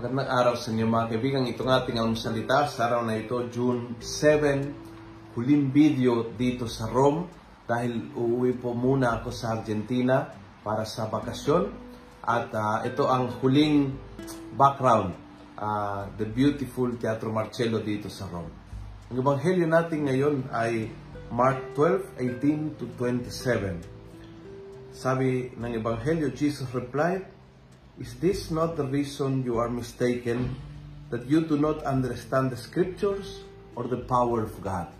Magandang araw sa inyo mga kaibigan. Ito nga ating almusalita sa araw na ito, June 7, huling video dito sa Rome dahil uuwi po muna ako sa Argentina para sa bakasyon at uh, ito ang huling background, uh, the beautiful Teatro Marcello dito sa Rome. Ang ebanghelyo natin ngayon ay Mark 12, 18 to 27. Sabi ng ebanghelyo, Jesus replied, Is this not the reason you are mistaken, that you do not understand the scriptures or the power of God?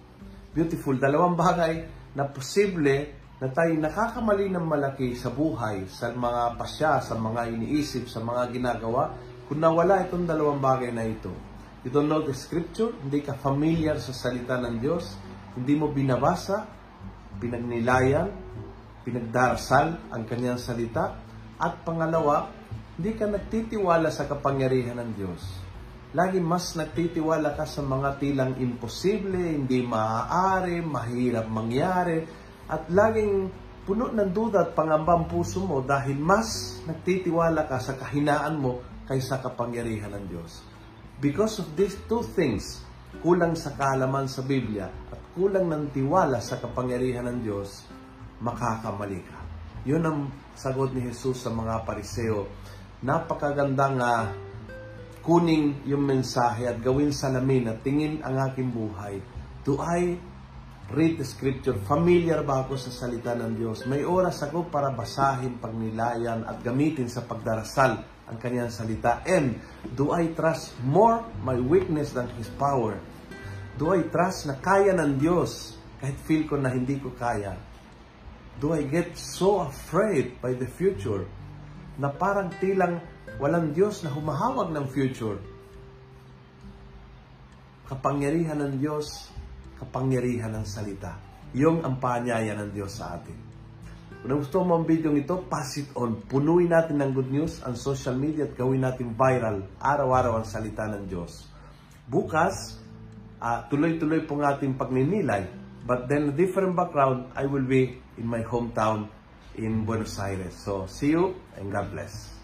Beautiful. Dalawang bagay na posible na tayo nakakamali ng malaki sa buhay, sa mga pasya, sa mga iniisip, sa mga ginagawa, kung nawala itong dalawang bagay na ito. You don't know the scripture, hindi ka familiar sa salita ng Diyos, hindi mo binabasa, pinagnilayan, pinagdarasal ang kanyang salita, at pangalawa, hindi ka nagtitiwala sa kapangyarihan ng Diyos. Lagi mas nagtitiwala ka sa mga tilang imposible, hindi maaari, mahirap mangyari, at laging puno ng duda at pangamba ang puso mo dahil mas nagtitiwala ka sa kahinaan mo kaysa kapangyarihan ng Diyos. Because of these two things, kulang sa kaalaman sa Biblia at kulang ng tiwala sa kapangyarihan ng Diyos, makakamali ka. Yun ang sagot ni Jesus sa mga pariseo napakagandang uh, kuning yung mensahe at gawin salamin at tingin ang aking buhay. Do I read the scripture? Familiar ba ako sa salita ng Diyos? May oras ako para basahin, pagnilayan at gamitin sa pagdarasal ang kanyang salita. And do I trust more my weakness than His power? Do I trust na kaya ng Diyos kahit feel ko na hindi ko kaya? Do I get so afraid by the future na parang tilang walang Diyos na humahawag ng future. Kapangyarihan ng Diyos, kapangyarihan ng salita. Yung ang paanyaya ng Diyos sa atin. Kung gusto mo ang video ito, pass it on. Punuin natin ng good news ang social media at gawin natin viral araw-araw ang salita ng Diyos. Bukas, uh, tuloy-tuloy po ng ating pagninilay. But then a different background, I will be in my hometown in Buenos Aires. So, see you and God bless.